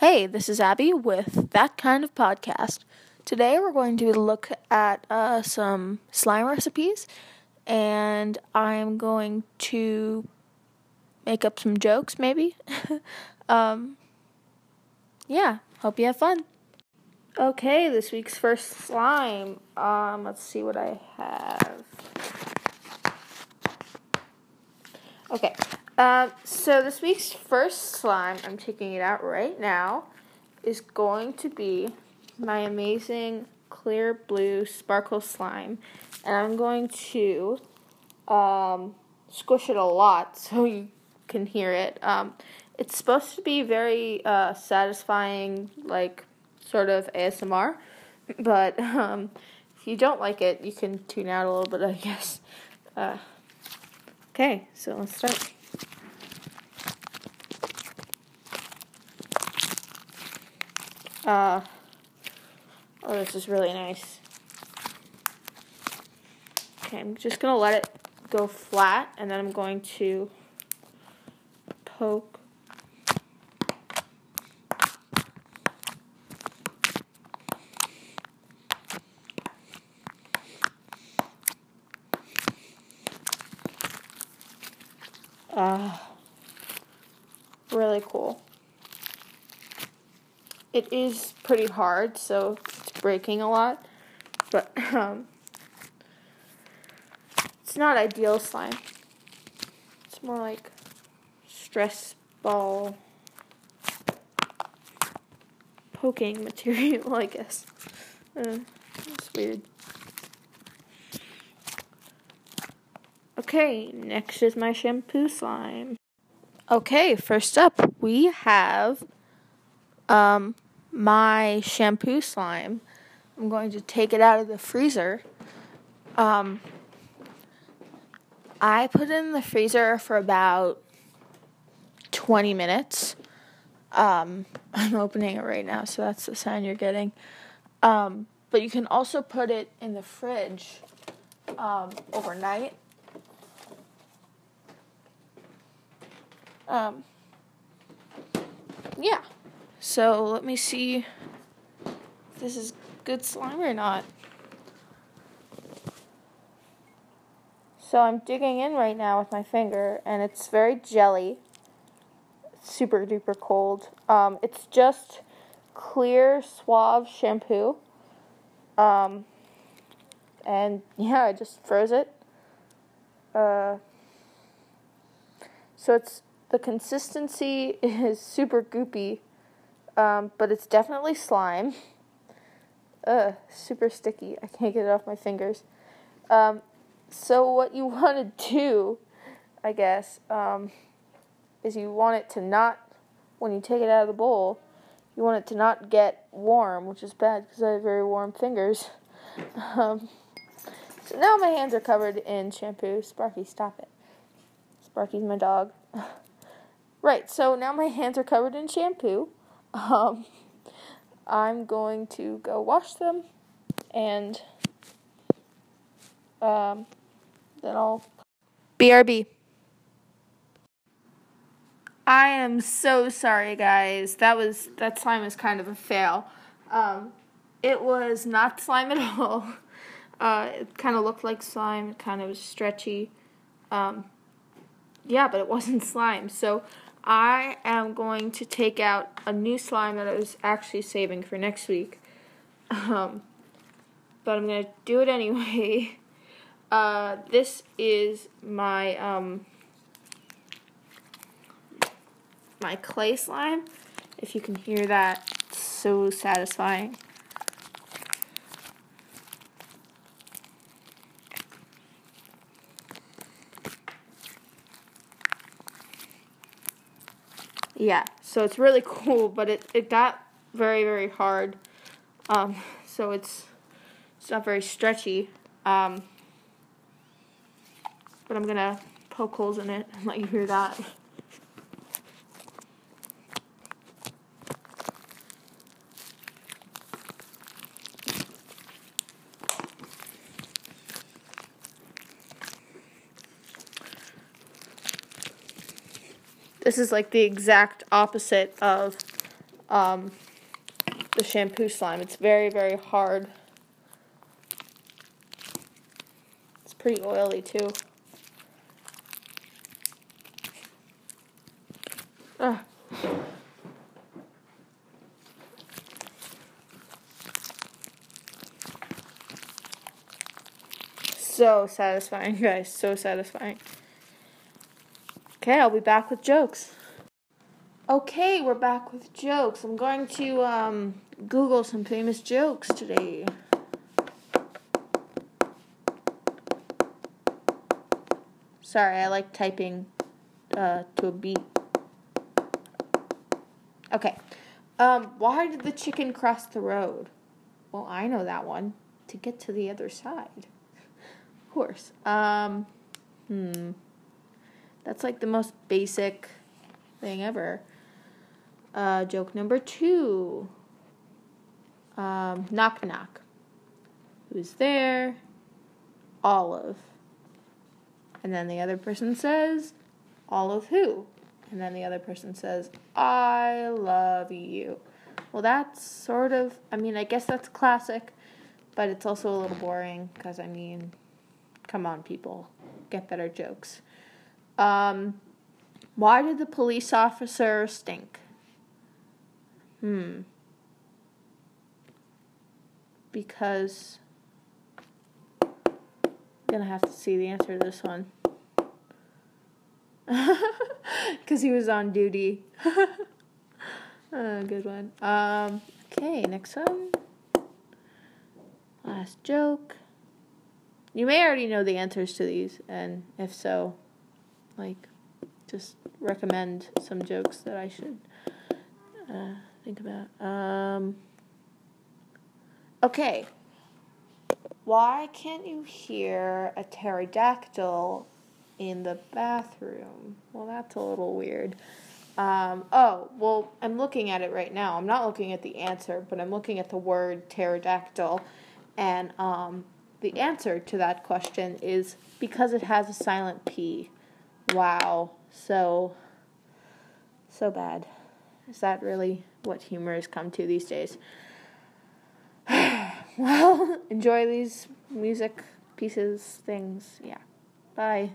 Hey, this is Abby with That Kind of Podcast. Today we're going to look at uh, some slime recipes, and I'm going to make up some jokes, maybe. um, yeah, hope you have fun. Okay, this week's first slime. Um, let's see what I have. Okay, uh, so this week's first slime, I'm taking it out right now, is going to be my amazing clear blue sparkle slime. And I'm going to um, squish it a lot so you can hear it. Um, it's supposed to be very uh, satisfying, like sort of ASMR. But um, if you don't like it, you can tune out a little bit, I guess. Uh, okay, so let's start. Uh, oh, this is really nice. Okay, I'm just going to let it go flat, and then I'm going to poke Uh, really cool. It is pretty hard, so it's breaking a lot, but um, it's not ideal slime. It's more like stress ball poking material, I guess. Uh, weird. Okay, next is my shampoo slime. Okay, first up we have um, my shampoo slime. I'm going to take it out of the freezer. Um, I put it in the freezer for about 20 minutes. Um, I'm opening it right now, so that's the sign you're getting. Um, but you can also put it in the fridge um, overnight Um, yeah. So let me see if this is good slime or not. So I'm digging in right now with my finger, and it's very jelly. super duper cold. Um, it's just clear, suave shampoo. Um, and yeah, I just froze it. Uh, so it's the consistency is super goopy, um, but it's definitely slime. Ugh, super sticky. I can't get it off my fingers. Um, so what you want to do, I guess, um, is you want it to not, when you take it out of the bowl, you want it to not get warm, which is bad because I have very warm fingers. Um, so now my hands are covered in shampoo. Sparky, stop it. Sparky's my dog. Right, so now my hands are covered in shampoo. Um, I'm going to go wash them and um, then I'll. BRB. I am so sorry, guys. That was that slime is kind of a fail. Um, it was not slime at all. Uh, it kind of looked like slime, It kind of was stretchy. Um, yeah, but it wasn't slime. So I am going to take out a new slime that I was actually saving for next week. Um, but I'm going to do it anyway. Uh, this is my um, my clay slime. If you can hear that, so satisfying. Yeah, so it's really cool, but it, it got very, very hard. Um, so it's it's not very stretchy. Um, but I'm gonna poke holes in it and let you hear that. This is like the exact opposite of um, the shampoo slime. It's very, very hard. It's pretty oily too. Ugh. So satisfying, guys. So satisfying. Okay, I'll be back with jokes. Okay, we're back with jokes. I'm going to um, Google some famous jokes today. Sorry, I like typing uh, to a beat. Okay. Um, why did the chicken cross the road? Well, I know that one. To get to the other side. of course. Um, hmm. That's like the most basic thing ever. Uh, joke number two. Um, knock knock. Who's there? Olive. And then the other person says, Olive who? And then the other person says, I love you. Well, that's sort of, I mean, I guess that's classic, but it's also a little boring because, I mean, come on, people, get better jokes. Um, why did the police officer stink? Hmm. Because I'm gonna have to see the answer to this one. Because he was on duty. oh, good one. Um, okay, next one. Last joke. You may already know the answers to these, and if so, like, just recommend some jokes that I should uh, think about. Um, okay. Why can't you hear a pterodactyl in the bathroom? Well, that's a little weird. Um, oh, well, I'm looking at it right now. I'm not looking at the answer, but I'm looking at the word pterodactyl. And um, the answer to that question is because it has a silent P. Wow. So, so bad. Is that really what humor has come to these days? well, enjoy these music pieces, things. Yeah. Bye.